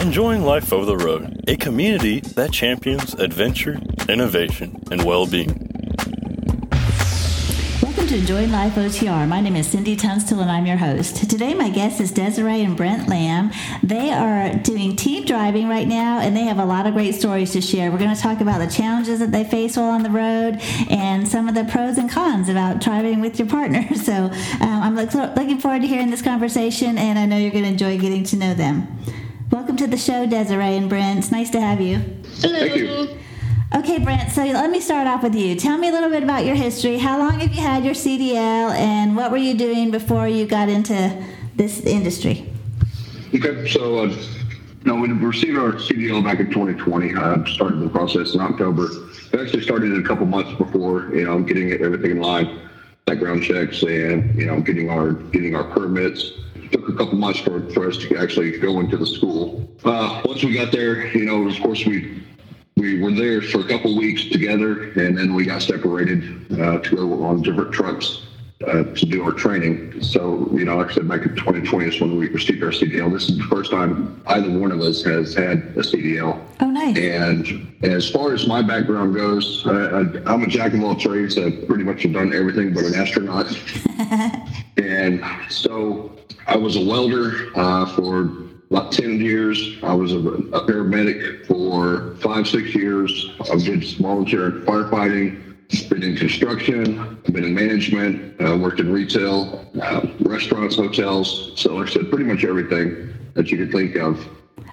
Enjoying Life Over the Road, a community that champions adventure, innovation, and well being. Welcome to Enjoying Life OTR. My name is Cindy Tunstall and I'm your host. Today, my guest is Desiree and Brent Lamb. They are doing team driving right now and they have a lot of great stories to share. We're going to talk about the challenges that they face while on the road and some of the pros and cons about driving with your partner. So um, I'm look, looking forward to hearing this conversation and I know you're going to enjoy getting to know them. Welcome to the show, Desiree and Brent. It's nice to have you. Hello. Thank you. Okay, Brent, so let me start off with you. Tell me a little bit about your history. How long have you had your CDL, and what were you doing before you got into this industry? Okay, so uh, you know, we received our CDL back in 2020. I started the process in October. I actually started a couple months before, you know, getting everything in line, background checks, and you know, getting our getting our permits. Took a couple months for, for us to actually go into the school. Uh, once we got there, you know, of course we we were there for a couple weeks together, and then we got separated uh, to go on different trucks uh, to do our training. So, you know, like I said, back in 2020 is when we received our CDL. This is the first time either one of us has had a CDL. Oh, nice. And as far as my background goes, I, am a jack of all trades. I've pretty much done everything but an astronaut. and so I was a welder uh, for about 10 years. I was a, a paramedic for five, six years. I did volunteer firefighting, been in construction, been in management, uh, worked in retail, uh, restaurants, hotels. So, like I said, pretty much everything that you could think of.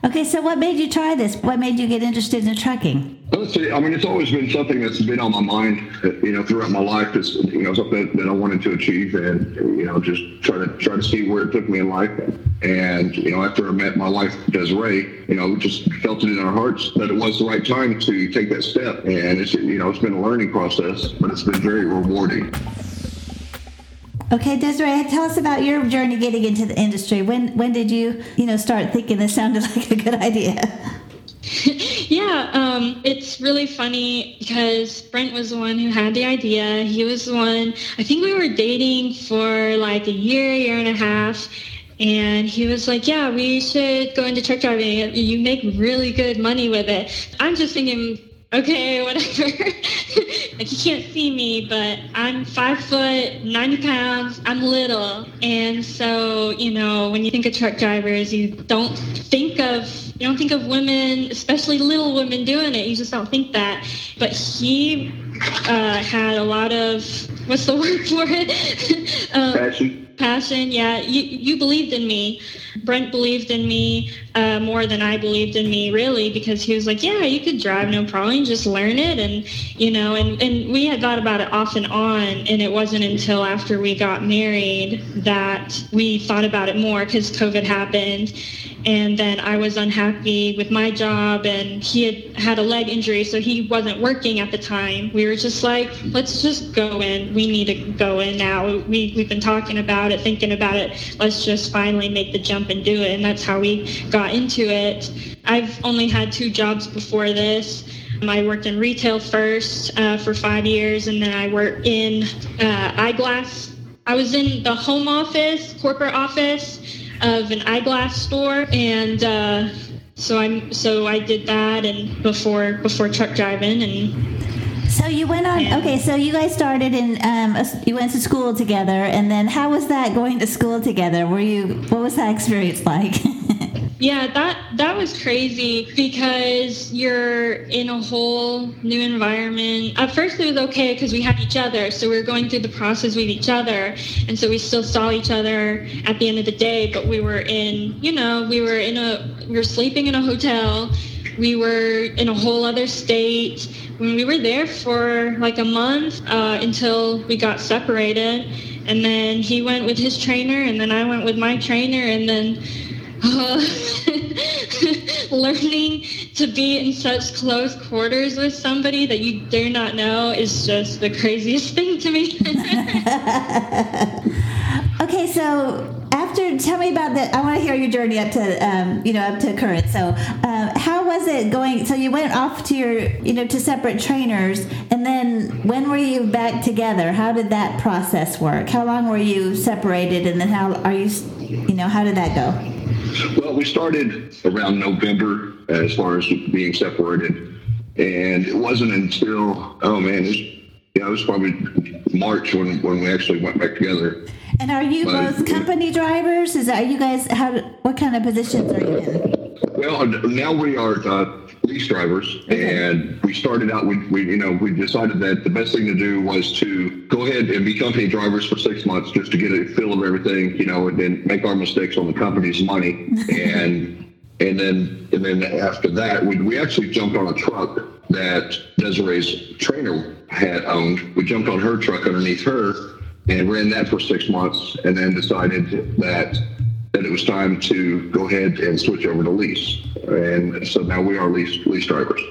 Okay, so what made you try this? What made you get interested in trucking? Honestly, I mean, it's always been something that's been on my mind, uh, you know, throughout my life. It's you know something that I wanted to achieve, and you know, just try to try to see where it took me in life. And you know, after I met my wife Desiree, you know, just felt it in our hearts that it was the right time to take that step. And it's you know, it's been a learning process, but it's been very rewarding. Okay, Desiree, tell us about your journey getting into the industry. When when did you, you know, start thinking this sounded like a good idea? yeah, um, it's really funny because Brent was the one who had the idea. He was the one. I think we were dating for like a year, year and a half. And he was like, yeah, we should go into truck driving. You make really good money with it. I'm just thinking, okay, whatever. like you can't see me, but I'm five foot, 90 pounds. I'm little. And so, you know, when you think of truck drivers, you don't think of you don't think of women, especially little women doing it. You just don't think that. But he uh, had a lot of what's the word for it? um, Passion passion. Yeah, you, you believed in me. Brent believed in me uh, more than I believed in me, really, because he was like, yeah, you could drive, no problem. Just learn it. And, you know, and, and we had thought about it off and on. And it wasn't until after we got married that we thought about it more because COVID happened and then I was unhappy with my job and he had had a leg injury so he wasn't working at the time. We were just like, let's just go in. We need to go in now. We, we've been talking about it, thinking about it. Let's just finally make the jump and do it. And that's how we got into it. I've only had two jobs before this. I worked in retail first uh, for five years and then I worked in uh, eyeglass. I was in the home office, corporate office of an eyeglass store, and uh, so I'm so I did that, and before before truck driving, and so you went on. Okay, so you guys started in. Um, you went to school together, and then how was that going to school together? Were you? What was that experience like? Yeah, that that was crazy because you're in a whole new environment. At first, it was okay because we had each other, so we were going through the process with each other, and so we still saw each other at the end of the day. But we were in, you know, we were in a, we were sleeping in a hotel. We were in a whole other state. When we were there for like a month uh, until we got separated, and then he went with his trainer, and then I went with my trainer, and then uh, learning to be in such close quarters with somebody that you do not know is just the craziest thing to me. okay, so after, tell me about the. I want to hear your journey up to, um, you know, up to current. So, um, how was it going? So you went off to your, you know, to separate trainers, and then when were you back together? How did that process work? How long were you separated, and then how are you, you know, how did that go? Well, we started around November as far as being separated, and it wasn't until oh man, it was, you know, it was probably March when when we actually went back together. And are you But- both company drivers? Is that, are you guys, how, what kind of positions are you in? Well, now we are uh, lease drivers, and we started out. We, we, you know, we decided that the best thing to do was to go ahead and be company drivers for six months, just to get a feel of everything, you know, and then make our mistakes on the company's money, and and then and then after that, we we actually jumped on a truck that Desiree's trainer had owned. We jumped on her truck underneath her and ran that for six months, and then decided that that it was time to go ahead and switch over to lease. And so now we are lease lease drivers.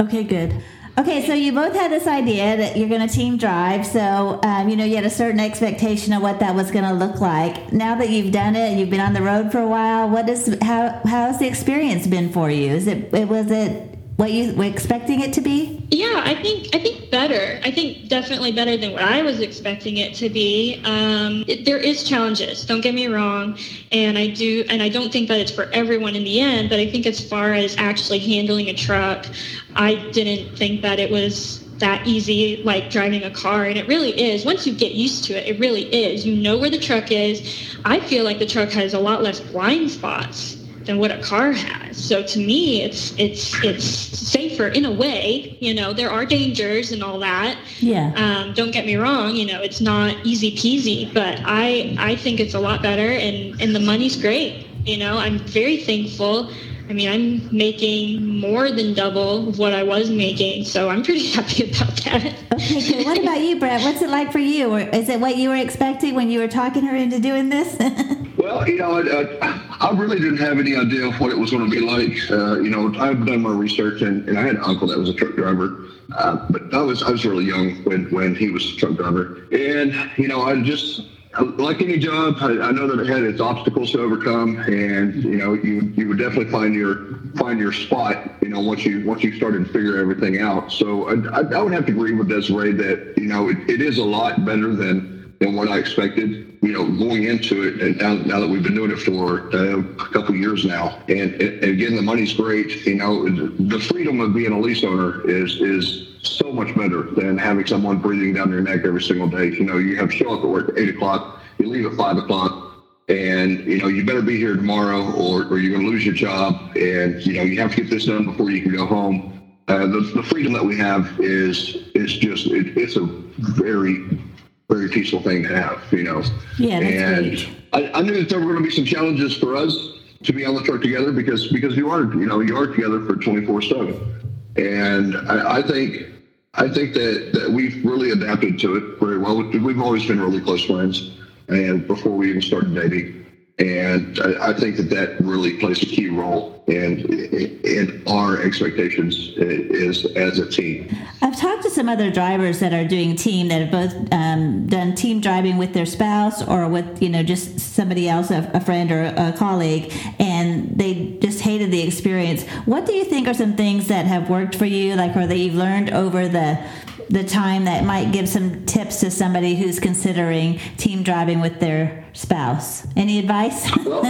Okay, good. Okay, so you both had this idea that you're going to team drive. So, um, you know, you had a certain expectation of what that was going to look like. Now that you've done it, you've been on the road for a while. What is how how's the experience been for you? Is it, it was it what you were expecting it to be? Yeah, I think I think better. I think definitely better than what I was expecting it to be. Um, it, there is challenges. Don't get me wrong, and I do, and I don't think that it's for everyone in the end. But I think as far as actually handling a truck, I didn't think that it was that easy like driving a car and it really is once you get used to it it really is you know where the truck is i feel like the truck has a lot less blind spots than what a car has. So to me, it's it's it's safer in a way. You know, there are dangers and all that. Yeah. Um, don't get me wrong. You know, it's not easy peasy, but I I think it's a lot better, and and the money's great. You know, I'm very thankful. I mean, I'm making more than double of what I was making, so I'm pretty happy about that. Okay, good. What about you, Brent? What's it like for you? Is it what you were expecting when you were talking her into doing this? Well, you know, I, I, I really didn't have any idea of what it was going to be like. Uh, you know, I've done my research, and, and I had an uncle that was a truck driver, uh, but I was I was really young when when he was a truck driver, and you know, I just like any job, I, I know that it had its obstacles to overcome, and you know, you you would definitely find your find your spot. You know, once you once you started to figure everything out. So I, I, would have to agree with Desiree that you know it, it is a lot better than than what I expected. You know, going into it, and now, now that we've been doing it for uh, a couple years now, and, and again, the money's great. You know, the freedom of being a lease owner is is so much better than having someone breathing down your neck every single day. You know, you have show up at work at eight o'clock, you leave at five o'clock, and you know you better be here tomorrow, or, or you're going to lose your job, and you know you have to get this done before you can go home. Uh, the, the freedom that we have is is just it, it's a very very peaceful thing to have, you know. Yeah, that's and great. I, I knew that there were going to be some challenges for us to be on the truck together because because you are you know you are together for twenty four seven, and I, I think I think that that we've really adapted to it very well. We've always been really close friends, and before we even started dating, and I, I think that that really plays a key role in in our expectations is as a team. I've talked to some other drivers that are doing team that have both um, done team driving with their spouse or with you know just somebody else, a, a friend or a colleague, and they just hated the experience. What do you think are some things that have worked for you, like or that you've learned over the the time that might give some tips to somebody who's considering team driving with their spouse? Any advice? Well,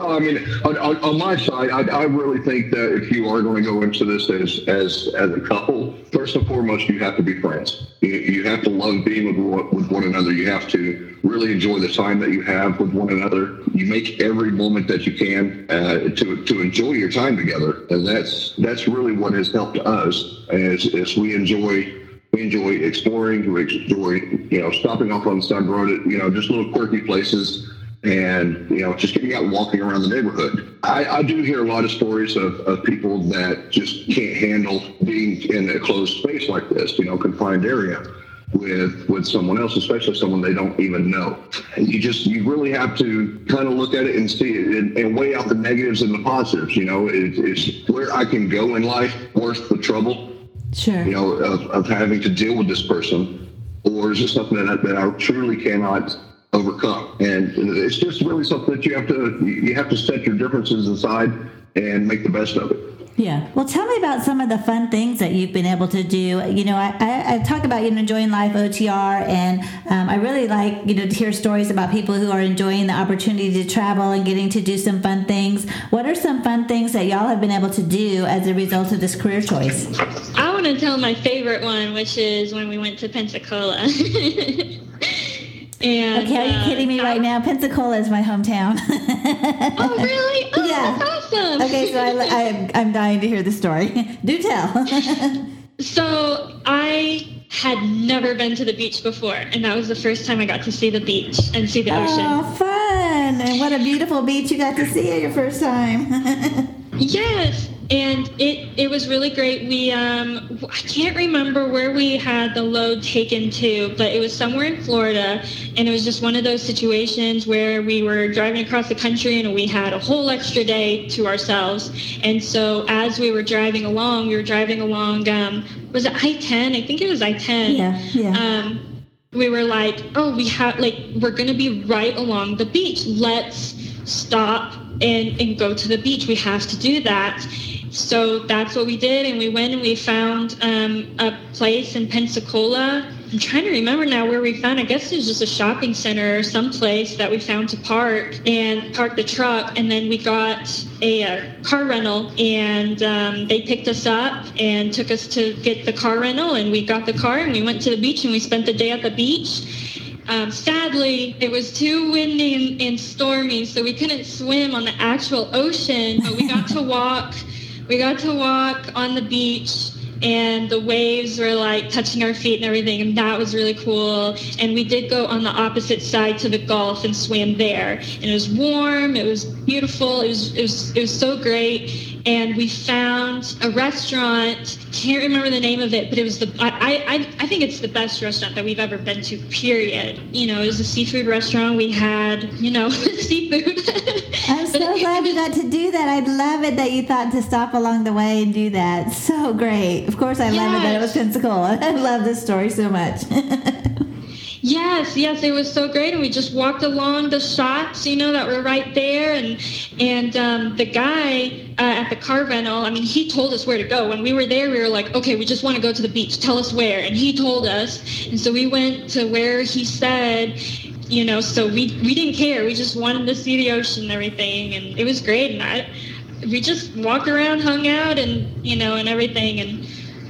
well, I mean, on, on, on my side, I, I really think that if you are going to go into this as as as a couple, first and foremost, you have to be friends. You, you have to love being with with one another. You have to really enjoy the time that you have with one another. You make every moment that you can uh, to to enjoy your time together, and that's that's really what has helped us as as we enjoy we enjoy exploring. We enjoy, you know, stopping off on side road at, you know, just little quirky places and, you know, just getting out and walking around the neighborhood. I, I do hear a lot of stories of, of people that just can't handle being in a closed space like this, you know, confined area with with someone else, especially someone they don't even know. And you just you really have to kind of look at it and see it and, and weigh out the negatives and the positives. You know, it, it's where I can go in life worth the trouble sure. you know, of, of having to deal with this person, or is it something that, that I truly cannot overcome? And it's just really something that you have to you have to set your differences aside and make the best of it. Yeah. Well, tell me about some of the fun things that you've been able to do. You know, I, I, I talk about you know enjoying life OTR, and um, I really like you know to hear stories about people who are enjoying the opportunity to travel and getting to do some fun things. What are some fun things that y'all have been able to do as a result of this career choice? I want to tell my favorite one, which is when we went to Pensacola. And, okay, are you uh, kidding me right now? Pensacola is my hometown. oh, really? Oh, yeah. that's awesome. Okay, so I, I, am dying to hear the story. Do tell. so I had never been to the beach before, and that was the first time I got to see the beach and see the ocean. Oh, fun! And what a beautiful beach you got to see your first time. yes, and it it was really great. We um, I can't remember where we had the load taken to, but it was somewhere in Florida, and it was just one of those situations where we were driving across the country and we had a whole extra day to ourselves. And so as we were driving along, we were driving along. Um, was it I ten? I think it was I ten. Yeah, yeah. Um, we were like, oh, we have like we're gonna be right along the beach. Let's stop and and go to the beach. We have to do that so that's what we did, and we went and we found um, a place in Pensacola. I'm trying to remember now where we found. I guess it was just a shopping center or someplace that we found to park and park the truck. And then we got a, a car rental, and um, they picked us up and took us to get the car rental. And we got the car and we went to the beach and we spent the day at the beach. Um, sadly, it was too windy and, and stormy, so we couldn't swim on the actual ocean, but we got to walk we got to walk on the beach and the waves were like touching our feet and everything and that was really cool. And we did go on the opposite side to the gulf and swam there. And it was warm it was beautiful it was it was it was so great and we found a restaurant. Can't remember the name of it, but it was the I, I I think it's the best restaurant that we've ever been to. Period. You know, it was a seafood restaurant. We had you know seafood. I'm so glad we got to do that. I love it that you thought to stop along the way and do that. So great. Of course, I yes. love it that it was Pensacola. I love this story so much. Yes, yes, it was so great, and we just walked along the shots, you know, that were right there, and and um, the guy uh, at the car rental, I mean, he told us where to go. When we were there, we were like, okay, we just want to go to the beach. Tell us where, and he told us, and so we went to where he said, you know, so we we didn't care. We just wanted to see the ocean and everything, and it was great, and I, we just walked around, hung out, and you know, and everything, and.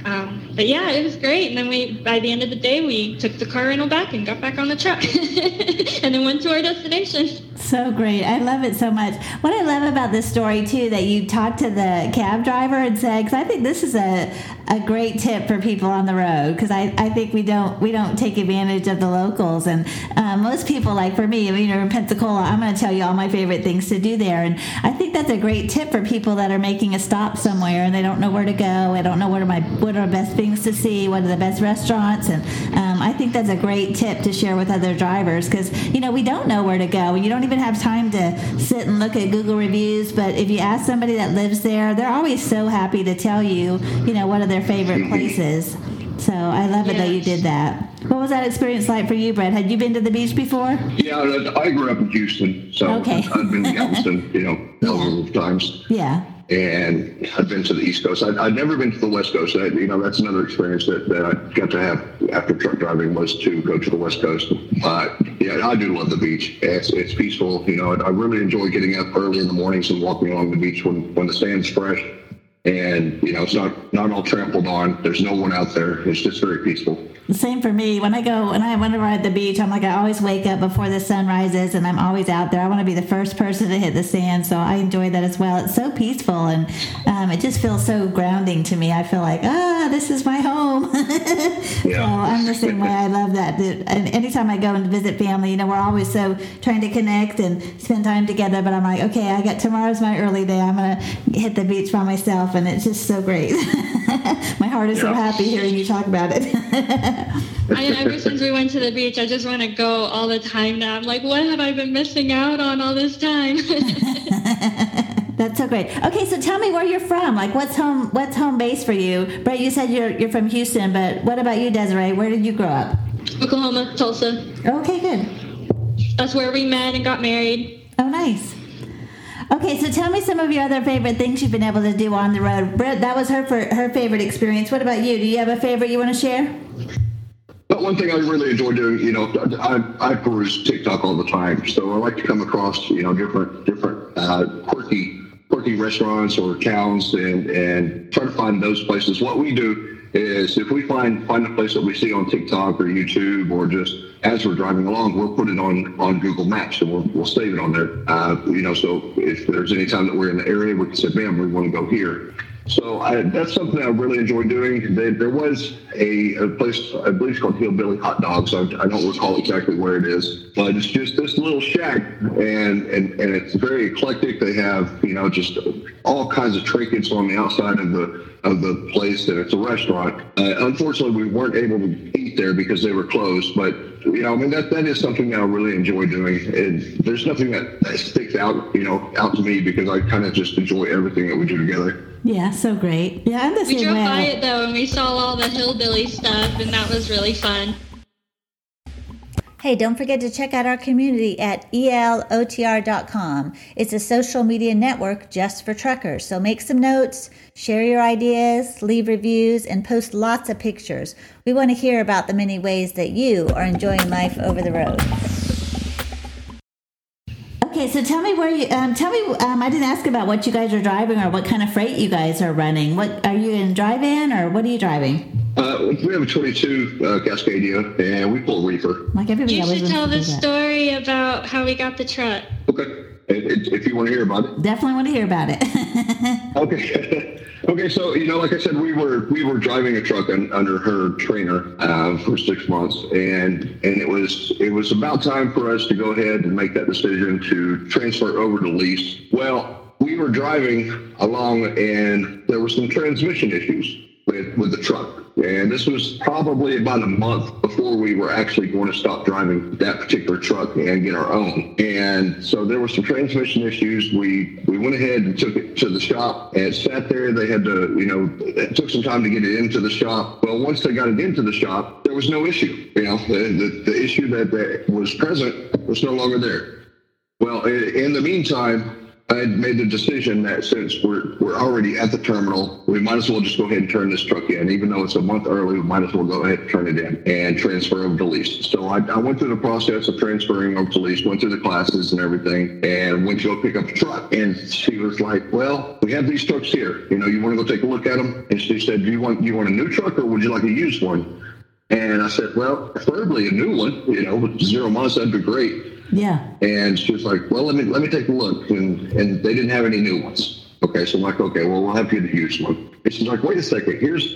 Um, but yeah, it was great. And then we, by the end of the day, we took the car rental back and got back on the truck, and then went to our destination. So great! I love it so much. What I love about this story too, that you talked to the cab driver and said, because I think this is a a great tip for people on the road, because I, I think we don't we don't take advantage of the locals, and uh, most people like for me, you know, in Pensacola, I'm going to tell you all my favorite things to do there, and I think that's a great tip for people that are making a stop somewhere and they don't know where to go. I don't know what are my what are the best things to see, what are the best restaurants, and um, I think that's a great tip to share with other drivers because you know we don't know where to go. You don't even have time to sit and look at Google reviews, but if you ask somebody that lives there, they're always so happy to tell you, you know, what are their favorite mm-hmm. places. So I love it that you did that. What was that experience like for you, Brent? Had you been to the beach before? Yeah, I grew up in Houston, so okay. I've been to Galveston, you know, several times. Yeah and I've been to the East Coast. I, would never been to the West Coast. I, you know, that's another experience that, that I got to have after truck driving was to go to the West Coast. But yeah, I do love the beach. It's, it's peaceful. You know, I really enjoy getting up early in the mornings and walking along the beach when, when the sand's fresh. And, you know, it's not, not all trampled on. There's no one out there. It's just very peaceful. Same for me. When I go, when I whenever I'm at the beach, I'm like I always wake up before the sun rises, and I'm always out there. I want to be the first person to hit the sand, so I enjoy that as well. It's so peaceful, and um, it just feels so grounding to me. I feel like ah, this is my home. yeah. So I'm the same way. I love that. And anytime I go and visit family, you know, we're always so trying to connect and spend time together. But I'm like, okay, I got tomorrow's my early day. I'm gonna hit the beach by myself, and it's just so great. my heart is yeah. so happy hearing you talk about it. I, ever since we went to the beach, I just want to go all the time now. I'm like, what have I been missing out on all this time? That's so great. Okay, so tell me where you're from. Like, what's home? What's home base for you? Brent, you said you're you're from Houston, but what about you, Desiree? Where did you grow up? Oklahoma, Tulsa. Okay, good. That's where we met and got married. Oh, nice. Okay, so tell me some of your other favorite things you've been able to do on the road. Britt, that was her her favorite experience. What about you? Do you have a favorite you want to share? But one thing I really enjoy doing, you know, I, I peruse TikTok all the time, so I like to come across, you know, different different uh, quirky quirky restaurants or towns and and try to find those places. What we do is if we find find a place that we see on TikTok or YouTube or just as we're driving along, we'll put it on on Google Maps and we'll, we'll save it on there. Uh, you know, so if there's any time that we're in the area, we can say, "Man, we want to go here." So I, that's something I really enjoy doing. They, there was a, a, place, I believe it's called Hillbilly Hot Dogs. I, I, don't recall exactly where it is, but it's just this little shack, and, and and it's very eclectic. They have you know just all kinds of trinkets on the outside of the of the place, and it's a restaurant. Uh, unfortunately, we weren't able to eat there because they were closed, but you know, I mean, that, that is something that I really enjoy doing. And there's nothing that, that sticks out, you know, out to me because I kind of just enjoy everything that we do together. Yeah, so great. Yeah, I'm the we same drove way. by it though, and we saw all the hillbilly stuff, and that was really fun. Hey, don't forget to check out our community at elotr.com. It's a social media network just for truckers. So make some notes, share your ideas, leave reviews, and post lots of pictures. We want to hear about the many ways that you are enjoying life over the road. Okay, so tell me where you um, tell me. Um, I didn't ask about what you guys are driving or what kind of freight you guys are running. What are you in drive-in or what are you driving? Uh, we have a 22 uh, Cascadia, and we pull reefer. Like everybody You should tell the wants to do that. story about how we got the truck. Okay. If, you want to hear about it. Definitely want to hear about it. Okay. okay. So you know, like I said, we were we were driving a truck un, under her trainer uh, for six months, and and it was it was about time for us to go ahead and make that decision to transfer over to lease. Well, we were driving along, and there were some transmission issues with with the truck. And this was probably about a month before we were actually going to stop driving that particular truck and get our own. And so there were some transmission issues. We we went ahead and took it to the shop and sat there. They had to, you know, it took some time to get it into the shop. Well, once they got it into the shop, there was no issue. You know, the, the, the issue that, that was present was no longer there. Well, in the meantime, I had made the decision that since we're we're already at the terminal, we might as well just go ahead and turn this truck in. Even though it's a month early, we might as well go ahead and turn it in and transfer over to lease. So I, I went through the process of transferring over to lease, went through the classes and everything, and went to go pick up the truck. And she was like, "Well, we have these trucks here. You know, you want to go take a look at them?" And she said, "Do you want you want a new truck or would you like a used one?" And I said, "Well, preferably a new one. You know, zero miles, that'd be great." yeah. And she was like, "Well, let me let me take a look." And and they didn't have any new ones. Okay, so I'm like, "Okay, well, we'll have you to use one." And she's like, "Wait a second. Here's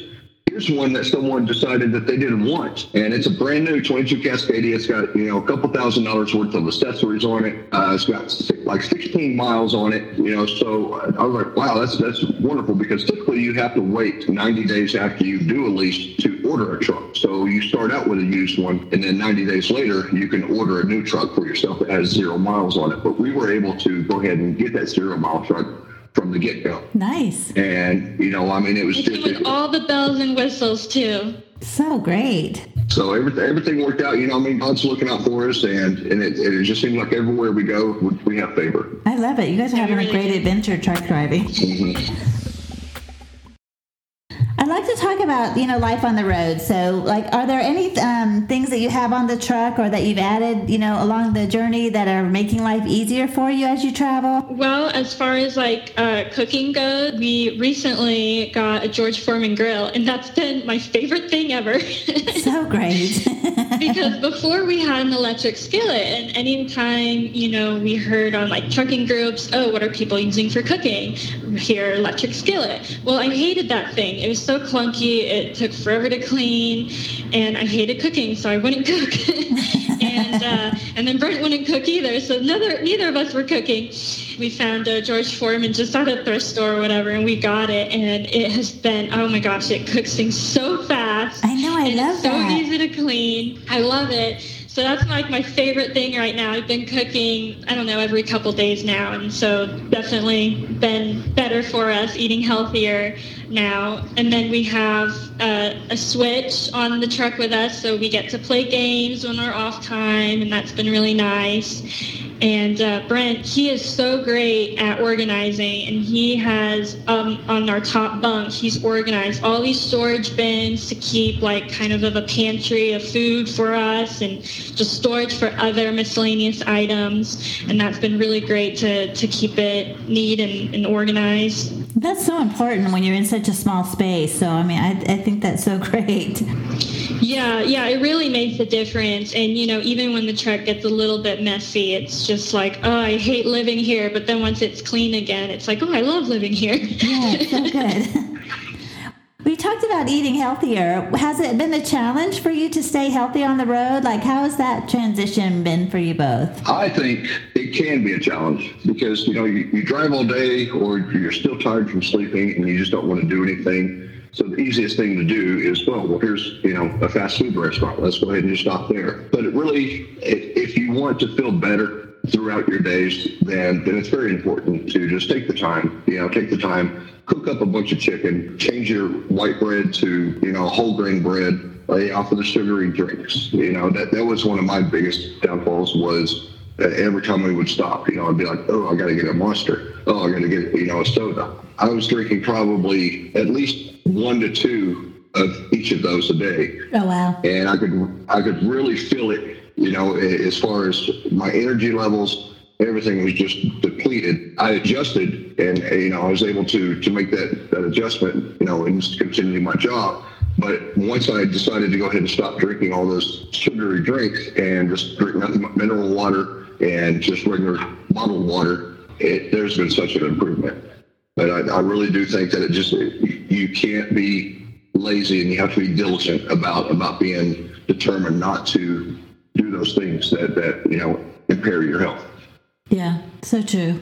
here's one that someone decided that they didn't want, and it's a brand new 22 Cascadia. It's got you know a couple thousand dollars worth of accessories on it. Uh, it's got like 16 miles on it. You know, so I was like, "Wow, that's that's wonderful." Because typically you have to wait 90 days after you do a lease to order a truck. So you start out with a used one, and then 90 days later, you can order a new truck for yourself that has zero miles on it. But we were able to go ahead and get that zero mile truck from the get go. Nice. And, you know, I mean, it was just. with all the bells and whistles too. So great. So everything, everything worked out. You know, I mean, God's looking out for us, and and it, it just seemed like everywhere we go, we, we have favor. I love it. You guys are having a great do. adventure truck driving. Mm-hmm. I'd like to talk about you know life on the road. So, like, are there any um, things that you have on the truck or that you've added you know along the journey that are making life easier for you as you travel? Well, as far as like uh, cooking goes, we recently got a George Foreman grill, and that's been my favorite thing ever. So great. because before we had an electric skillet, and anytime you know we heard on like trucking groups, oh, what are people using for cooking? Here, electric skillet. Well, I hated that thing. It was so clunky. It took forever to clean, and I hated cooking, so I wouldn't cook. and uh, and then Brent wouldn't cook either, so neither neither of us were cooking. We found uh, George Foreman just at a thrift store or whatever, and we got it, and it has been oh my gosh, it cooks things so fast. I know, I and love it's so that. easy to clean. I love it. So that's like my favorite thing right now. I've been cooking, I don't know, every couple days now, and so definitely been better for us, eating healthier now. And then we have uh, a switch on the truck with us, so we get to play games when we're off time, and that's been really nice. And uh, Brent, he is so great at organizing, and he has um, on our top bunk, he's organized all these storage bins to keep like kind of, of a pantry of food for us, and just storage for other miscellaneous items. And that's been really great to to keep it neat and, and organized. That's so important when you're in such a small space. So I mean, I, I think that's so great. Yeah, yeah, it really makes a difference. And you know, even when the truck gets a little bit messy, it's just like, oh, I hate living here. But then once it's clean again, it's like, oh, I love living here. Yeah, so good. We talked about eating healthier. Has it been a challenge for you to stay healthy on the road? Like, how has that transition been for you both? I think it can be a challenge because, you know, you, you drive all day or you're still tired from sleeping and you just don't want to do anything. So the easiest thing to do is, well, well, here's, you know, a fast food restaurant. Let's go ahead and just stop there. But it really, if, if you want to feel better throughout your days, then, then it's very important to just take the time, you know, take the time cook up a bunch of chicken, change your white bread to, you know, whole grain bread, lay off of the sugary drinks. You know, that, that was one of my biggest downfalls was every time we would stop, you know, I'd be like, oh, I got to get a monster. Oh, I got to get, you know, a soda. I was drinking probably at least one to two of each of those a day. Oh, wow. And I could, I could really feel it, you know, as far as my energy levels, everything was just depleted. I adjusted, and uh, you know, I was able to to make that that adjustment, you know, and continue my job. But once I decided to go ahead and stop drinking all those sugary drinks and just drink nothing but mineral water and just regular bottled water, it, there's been such an improvement. But I, I really do think that it just you can't be lazy and you have to be diligent about about being determined not to do those things that that you know impair your health. Yeah, so true.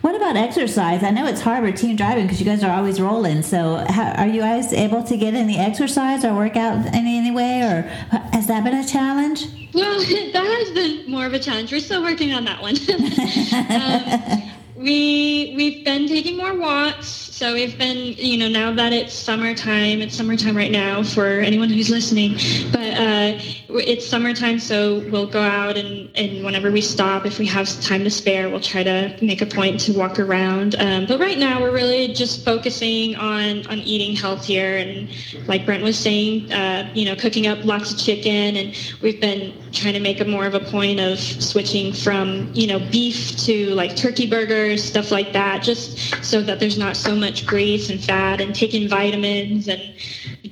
What about exercise? I know it's hard with team driving because you guys are always rolling. So, how, are you guys able to get any exercise or work out in any way, or uh, has that been a challenge? Well, that has been more of a challenge. We're still working on that one. um, we we've been taking more walks so we've been, you know, now that it's summertime, it's summertime right now for anyone who's listening, but uh, it's summertime, so we'll go out and, and whenever we stop, if we have time to spare, we'll try to make a point to walk around. Um, but right now, we're really just focusing on, on eating healthier and, like Brent was saying, uh, you know, cooking up lots of chicken, and we've been trying to make a more of a point of switching from, you know, beef to like turkey burgers, stuff like that, just so that there's not so much much grease and fat and taking vitamins. And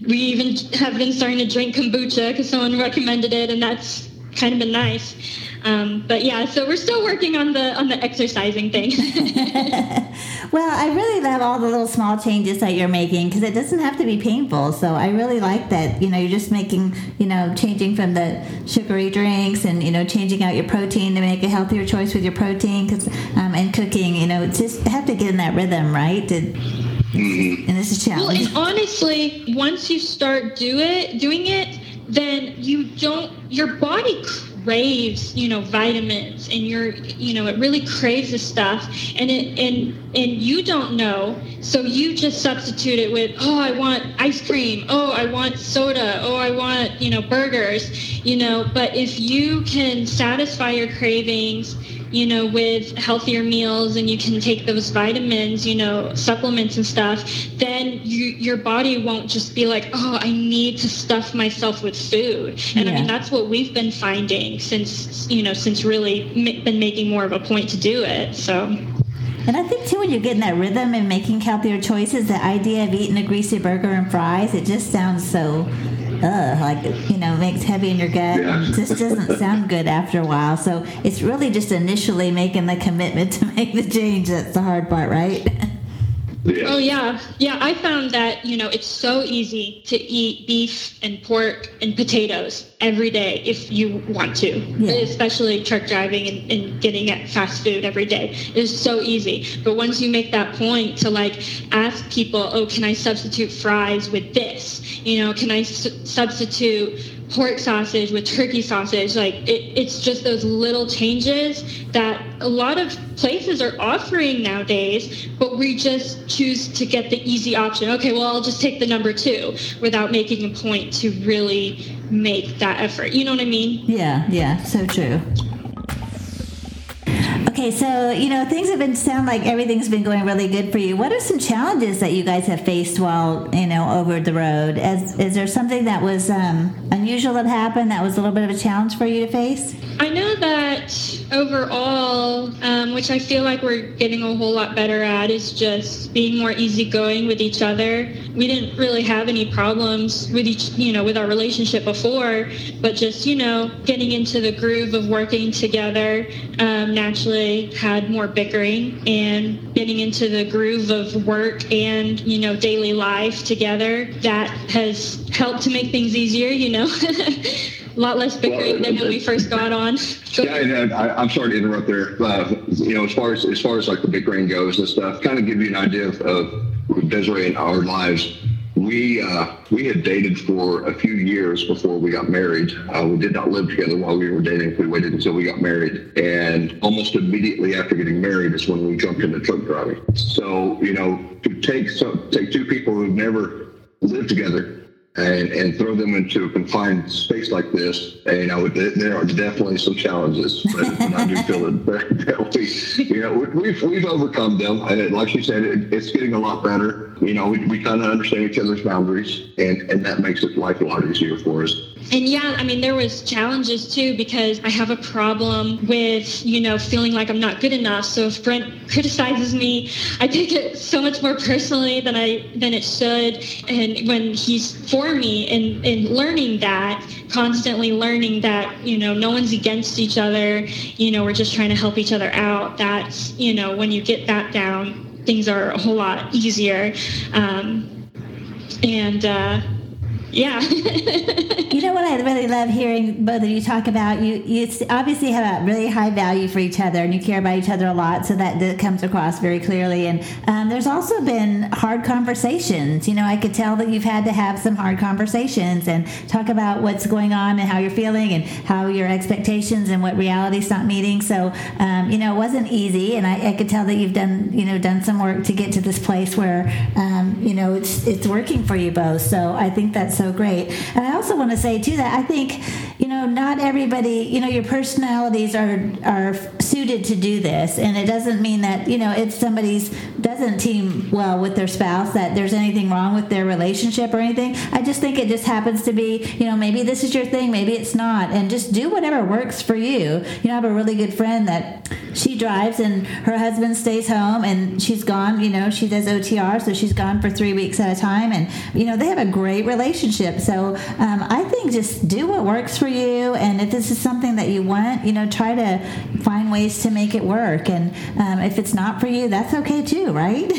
we even have been starting to drink kombucha because someone recommended it, and that's kind of been nice. Um, but yeah, so we're still working on the on the exercising thing. well, I really love all the little small changes that you're making because it doesn't have to be painful. So I really like that. You know, you're just making, you know, changing from the sugary drinks and you know changing out your protein to make a healthier choice with your protein. Because um, and cooking, you know, just have to get in that rhythm, right? To, mm-hmm. And this is challenge. Well, and honestly, once you start do it, doing it, then you don't. Your body craves you know vitamins and you're you know it really craves this stuff and it and and you don't know. So you just substitute it with oh i want ice cream. Oh i want soda. Oh i want you know burgers you know. But if you can satisfy your cravings you know, with healthier meals and you can take those vitamins, you know, supplements and stuff, then you, your body won't just be like, oh, I need to stuff myself with food. And yeah. I mean, that's what we've been finding since, you know, since really m- been making more of a point to do it. So. And I think too, when you get in that rhythm and making healthier choices, the idea of eating a greasy burger and fries, it just sounds so ugh, like you know, makes heavy in your gut. Yeah. Just doesn't sound good after a while. So it's really just initially making the commitment to make the change that's the hard part, right? Yeah. Oh yeah, yeah. I found that you know it's so easy to eat beef and pork and potatoes every day if you want to, yeah. especially truck driving and, and, getting at fast food every day. It's so easy. But once you make that point to like ask people, oh, can I substitute fries with this? You know, can I substitute pork sausage with turkey sausage. Like it, it's just those little changes that a lot of places are offering nowadays, but we just choose to get the easy option. Okay, well, I'll just take the number two without making a point to really make that effort. You know what I mean? Yeah, yeah, so true. Okay, so you know things have been sound like everything's been going really good for you. What are some challenges that you guys have faced while you know over the road? As, is there something that was um, unusual that happened that was a little bit of a challenge for you to face? I know that overall, um, which I feel like we're getting a whole lot better at, is just being more easygoing with each other. We didn't really have any problems with each, you know, with our relationship before, but just you know, getting into the groove of working together um, naturally had more bickering, and getting into the groove of work and you know daily life together that has helped to make things easier. You know. a lot less bickering well, than when we first got on. yeah, and, I, am sorry to interrupt there. Uh, you know, as far as as far as like the bickering goes and stuff, kind of give you an idea of, of Desiree and our lives we uh, we had dated for a few years before we got married. Uh, we did not live together while we were dating. We waited until we got married, and almost immediately after getting married is when we jumped into truck driving. So you know, to take some, take two people who've never lived together and, and throw them into a confined space like this, and, you know, there are definitely some challenges. But, I do feel that, that we, you know, we've, we've overcome them. And like you said, it, it's getting a lot better. You know, we, we kind of understand each other's boundaries, and, and that makes it life a lot easier for us and yeah, I mean, there was challenges too because I have a problem with, you know, feeling like I'm not good enough. So if Brent criticizes me, I take it so much more personally than I than it should. And when he's for me and, and learning that, constantly learning that, you know, no one's against each other, you know, we're just trying to help each other out. That's, you know, when you get that down, things are a whole lot easier. Um, and uh, yeah. you know what I really love hearing both of you talk about? You you obviously have a really high value for each other, and you care about each other a lot, so that, that comes across very clearly. And um, there's also been hard conversations. You know, I could tell that you've had to have some hard conversations and talk about what's going on and how you're feeling and how your expectations and what reality's not meeting. So, um, you know, it wasn't easy, and I, I, could tell that you've done you know done some work to get to this place where um, you know it's it's working for you both. So I think that's so great. And I also want to say too that I think, you know, not everybody, you know, your personalities are are suited to do this, and it doesn't mean that you know if somebody's doesn't team well with their spouse that there's anything wrong with their relationship or anything. I just think it just happens to be, you know, maybe this is your thing, maybe it's not, and just do whatever works for you. You know, I have a really good friend that she drives and her husband stays home and she's gone. You know, she does OTR, so she's gone for three weeks at a time, and you know they have a great relationship. So um, I think just do what works for you, and if this is something that you want, you know, try to find ways to make it work. And um, if it's not for you, that's okay too, right?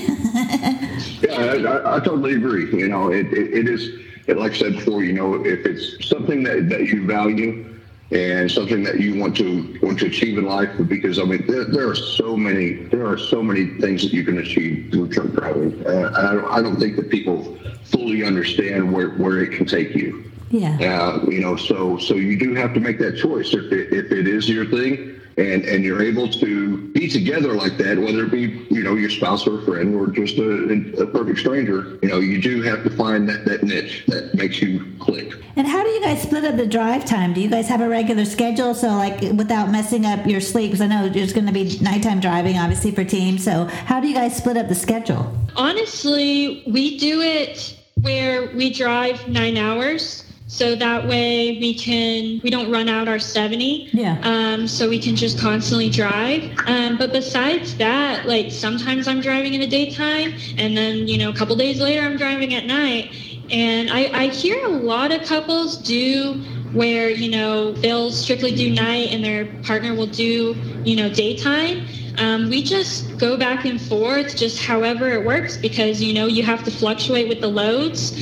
yeah, I, I, totally agree. You know, it, it, it is. Like I said before, you know, if it's something that, that you value, and something that you want to want to achieve in life because I mean there, there are so many there are so many things that you can achieve through truck driving. Uh, I, don't, I don't think that people fully understand where, where it can take you. Yeah. Uh, you know, so so you do have to make that choice if it, if it is your thing and and you're able to be together like that, whether it be you know your spouse or a friend or just a, a perfect stranger, you know, you do have to find that that niche that makes you click. And how do you guys split up the drive time? Do you guys have a regular schedule so like without messing up your sleep? Because I know there's going to be nighttime driving, obviously for teams. So how do you guys split up the schedule? Honestly, we do it where we drive nine hours so that way we can we don't run out our 70 yeah. Um, so we can just constantly drive. Um, but besides that like sometimes i'm driving in the daytime and then you know a couple days later i'm driving at night. And I, I hear a lot of couples do where you know they'll strictly do night and their partner will do you know daytime. Um, we just go back and forth, just however it works, because you know you have to fluctuate with the loads,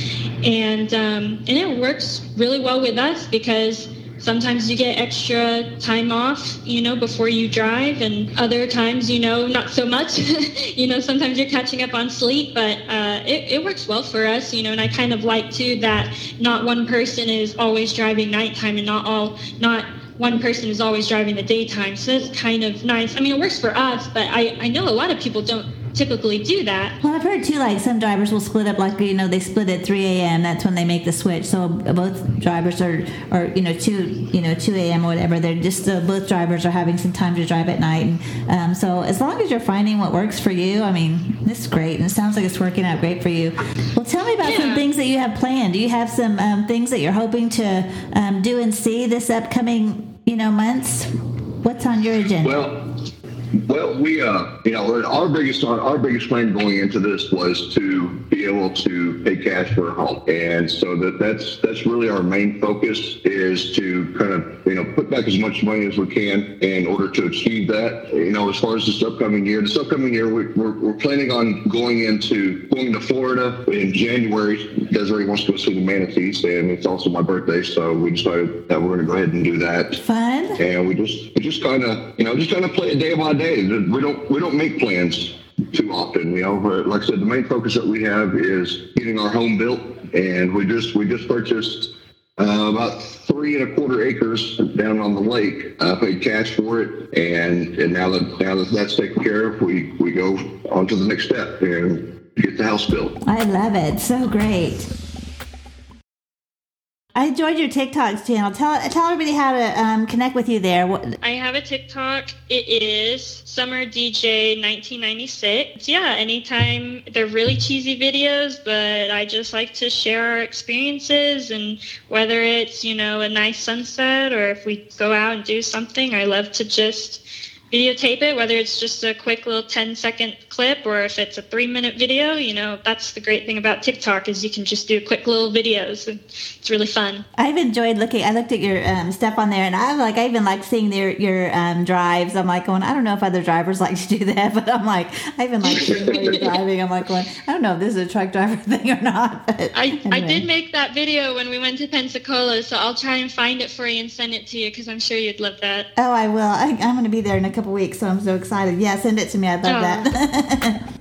and um, and it works really well with us because sometimes you get extra time off, you know, before you drive, and other times, you know, not so much. you know, sometimes you're catching up on sleep, but uh, it, it works well for us, you know, and I kind of like too that not one person is always driving nighttime and not all not one person is always driving the daytime. So it's kind of nice. I mean, it works for us, but I, I know a lot of people don't typically do that. Well, I've heard too, like some drivers will split up, like you know, they split at 3 a.m. That's when they make the switch. So both drivers are, or you know, 2, you know, 2 a.m. or whatever. They're just uh, both drivers are having some time to drive at night. And um, so as long as you're finding what works for you, I mean, this is great, and it sounds like it's working out great for you. Well, tell me about yeah. some things that you have planned. Do you have some um, things that you're hoping to um, do and see this upcoming, you know, months? What's on your agenda? Well, well, we, uh, you know, our biggest our biggest plan going into this was to be able to pay cash for a home, and so that that's that's really our main focus is to kind of you know put back as much money as we can in order to achieve that. You know, as far as this upcoming year, this upcoming year we, we're, we're planning on going into going to Florida in January. Desiree wants to go see the manatees, and it's also my birthday, so we decided that we're going to go ahead and do that. Fun. And we just we just kind of you know just kind of play it day by day day. We don't we don't make plans too often. You know, like I said, the main focus that we have is getting our home built, and we just we just purchased uh, about three and a quarter acres down on the lake. I paid cash for it, and and now that now that that's taken care of, we we go on to the next step and get the house built. I love it. So great. I enjoyed your TikTok channel. Tell tell everybody how to um, connect with you there. I have a TikTok. It is Summer DJ 1996. Yeah, anytime they're really cheesy videos, but I just like to share our experiences and whether it's you know a nice sunset or if we go out and do something, I love to just videotape it, whether it's just a quick little 10 second clip or if it's a three minute video. You know, that's the great thing about TikTok is you can just do quick little videos and it's really fun. I've enjoyed looking, I looked at your um, stuff on there and I like, I even like seeing their, your um, drives. I'm like going, I don't know if other drivers like to do that, but I'm like, I even like seeing where you're driving. I'm like going, I don't know if this is a truck driver thing or not. But I, anyway. I did make that video when we went to Pensacola, so I'll try and find it for you and send it to you because I'm sure you'd love that. Oh, I will. I, am going to be there in a couple couple weeks, so I'm so excited. Yeah, send it to me. I'd love that.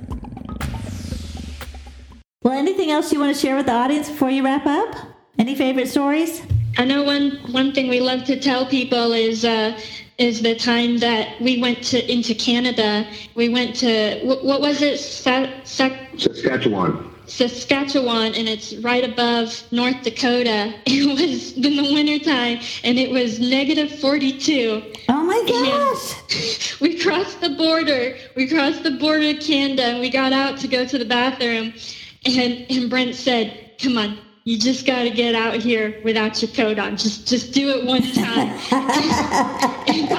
well, anything else you want to share with the audience before you wrap up? Any favorite stories? I know one one thing we love to tell people is uh, is the time that we went to into Canada. We went to what, what was it? Sa- Sa- Saskatchewan. Saskatchewan and it's right above North Dakota. It was in the wintertime and it was negative 42. Oh my gosh. And we crossed the border. We crossed the border to Canada and we got out to go to the bathroom. And, and Brent said, come on, you just got to get out here without your coat on. Just just do it one time.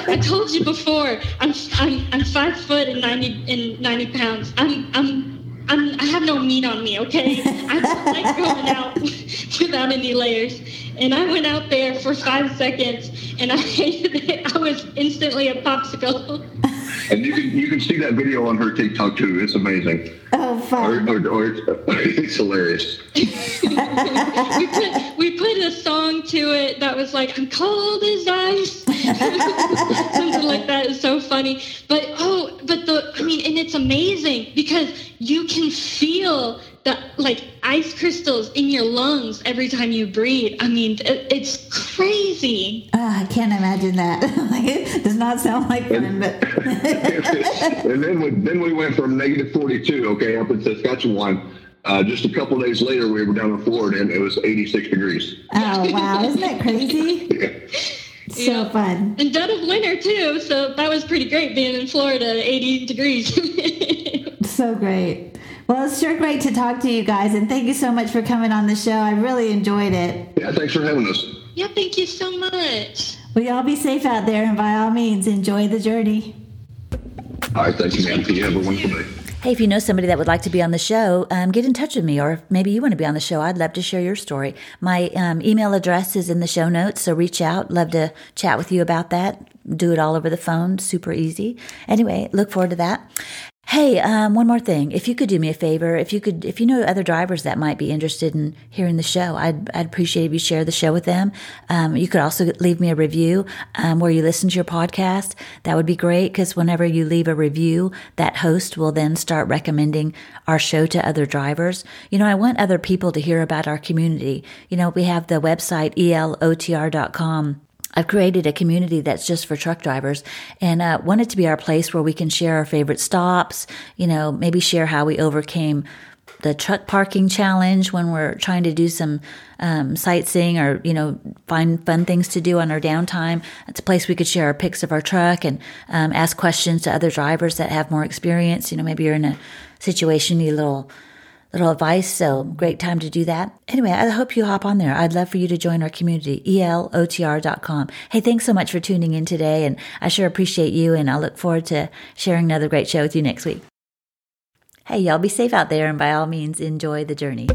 I told you before, I'm, I'm, I'm five foot and 90, and 90 pounds. I'm, I'm I'm, I have no meat on me, okay? I don't like going out without any layers. And I went out there for five seconds, and I hated it. I was instantly a popsicle. And you can you can see that video on her TikTok too. It's amazing. Oh, fun! Or, or, or it's, it's, hilarious. we put we put a song to it that was like "I'm cold as ice," something like that. It's so funny. But oh, but the I mean, and it's amazing because you can feel the like ice crystals in your lungs every time you breathe. I mean, it, it's crazy. Uh, I can't imagine that. like, it does not sound like fun, but. and then we, then we went from negative 42, okay, up in Saskatchewan. Uh, just a couple days later, we were down in Florida and it was 86 degrees. Oh, wow. Isn't that crazy? yeah. So yeah. fun. And dead of winter, too. So that was pretty great being in Florida, 80 degrees. so great. Well, it's sure great to talk to you guys, and thank you so much for coming on the show. I really enjoyed it. Yeah, thanks for having us. Yeah, thank you so much. Well, y'all be safe out there, and by all means, enjoy the journey. All right, thank you, man. You have a wonderful day. Hey, if you know somebody that would like to be on the show, um, get in touch with me, or maybe you want to be on the show. I'd love to share your story. My um, email address is in the show notes, so reach out. Love to chat with you about that. Do it all over the phone, super easy. Anyway, look forward to that. Hey, um, one more thing. If you could do me a favor, if you could, if you know other drivers that might be interested in hearing the show, I'd, I'd appreciate if you share the show with them. Um, you could also leave me a review um, where you listen to your podcast. That would be great because whenever you leave a review, that host will then start recommending our show to other drivers. You know, I want other people to hear about our community. You know, we have the website elotr.com I've created a community that's just for truck drivers and uh, want it to be our place where we can share our favorite stops, you know, maybe share how we overcame the truck parking challenge when we're trying to do some um, sightseeing or you know find fun things to do on our downtime. It's a place we could share our pics of our truck and um, ask questions to other drivers that have more experience. You know, maybe you're in a situation you need a little little advice. So great time to do that. Anyway, I hope you hop on there. I'd love for you to join our community, elotr.com. Hey, thanks so much for tuning in today. And I sure appreciate you. And I look forward to sharing another great show with you next week. Hey, y'all be safe out there and by all means enjoy the journey.